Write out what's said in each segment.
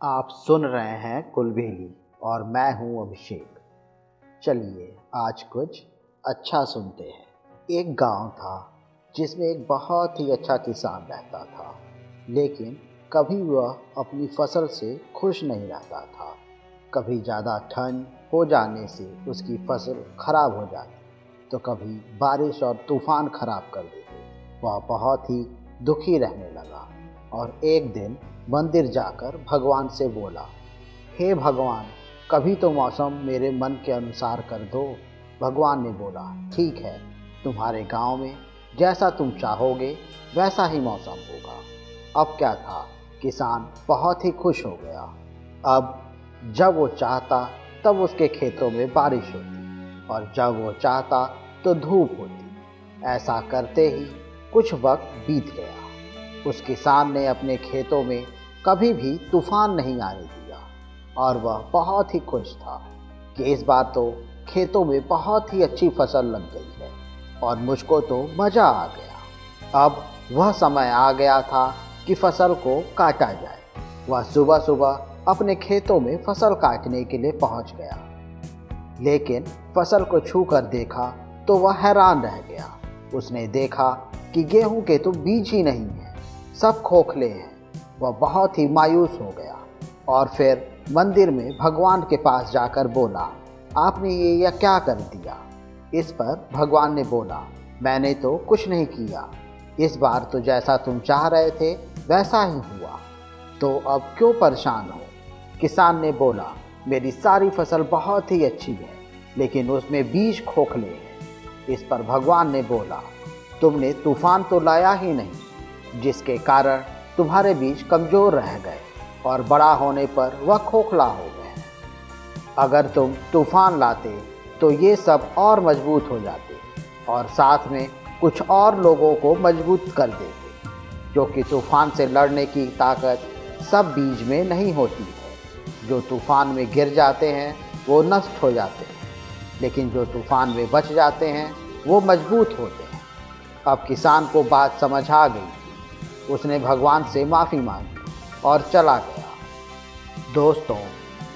आप सुन रहे हैं कुलबेली और मैं हूँ अभिषेक। चलिए, आज कुछ अच्छा सुनते हैं। एक गाँव था, जिसमें एक बहुत ही अच्छा किसान रहता था, लेकिन कभी वह अपनी फ़सल से खुश नहीं रहता था। कभी ज़्यादा ठंड हो जाने से उसकी फ़सल खराब हो जाती तो कभी बारिश और तूफ़ान खराब कर देते। वह बहुत ही दुखी रहने लगा और एक दिन मंदिर जाकर भगवान से बोला, हे भगवान, कभी तो मौसम मेरे मन के अनुसार कर दो। भगवान ने बोला, ठीक है, तुम्हारे गाँव में जैसा तुम चाहोगे, वैसा ही मौसम होगा। अब क्या था, किसान बहुत ही खुश हो गया। अब जब वो चाहता, तब उसके खेतों में बारिश होती और जब वो चाहता तो धूप होती। ऐसा करते ही कुछ वक्त बीत गया। उस किसान ने अपने खेतों में कभी भी तूफ़ान नहीं आने दिया। और वह बहुत ही खुश था कि इस बार तो खेतों में बहुत ही अच्छी फ़सल लग गई है और मुझको तो मज़ा आ गया। अब वह समय आ गया था कि फ़सल को काटा जाए। वह सुबह सुबह अपने खेतों में फ़सल काटने के लिए पहुँच गया। लेकिन फ़सल को छू कर देखा तो वह हैरान रह गया। उसने देखा कि गेहूँ के तो बीज ही नहीं है। सब खोखले हैं। वह बहुत ही मायूस हो गया और फिर मंदिर में भगवान के पास जाकर बोला, आपने ये या क्या कर दिया? इस पर भगवान ने बोला, मैंने तो कुछ नहीं किया। इस बार तो जैसा तुम चाह रहे थे, वैसा ही हुआ। तो अब क्यों परेशान हो? किसान ने बोला, मेरी सारी फ़सल बहुत ही अच्छी है, लेकिन उसमें बीज खोखले हैं। इस पर भगवान ने बोला, तुमने तूफ़ान तो लाया ही नहीं जिसके कारण तुम्हारे बीज कमज़ोर रह गए और बड़ा होने पर वह खोखला हो गए। अगर तुम तूफ़ान लाते तो ये सब और मज़बूत हो जाते और साथ में कुछ और लोगों को मज़बूत कर देते क्योंकि तूफ़ान से लड़ने की ताकत सब बीज में नहीं होती है। जो तूफ़ान में गिर जाते हैं, वो नष्ट हो जाते हैं, लेकिन जो तूफ़ान में बच जाते हैं, वो मज़बूत होते हैं। अब किसान को बात समझ आ गई। उसने भगवान से माफ़ी मांगी और चला गया। दोस्तों,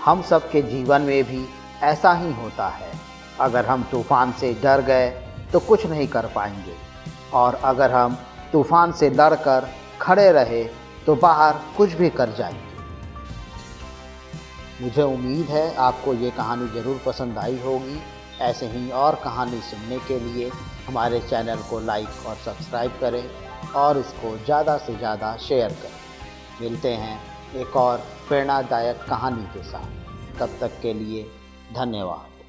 हम सब के जीवन में भी ऐसा ही होता है। अगर हम तूफ़ान से डर गए तो कुछ नहीं कर पाएँगे। और अगर हम तूफ़ान से डर कर खड़े रहे तो बाहर कुछ भी कर जाएँगे। मुझे उम्मीद है आपको ये कहानी ज़रूर पसंद आई होगी। ऐसे ही और कहानी सुनने के लिए हमारे चैनल को लाइक और सब्सक्राइब करें। और इसको ज़्यादा से ज़्यादा शेयर करें। मिलते हैं एक और प्रेरणादायक कहानी के साथ। तब तक के लिए धन्यवाद।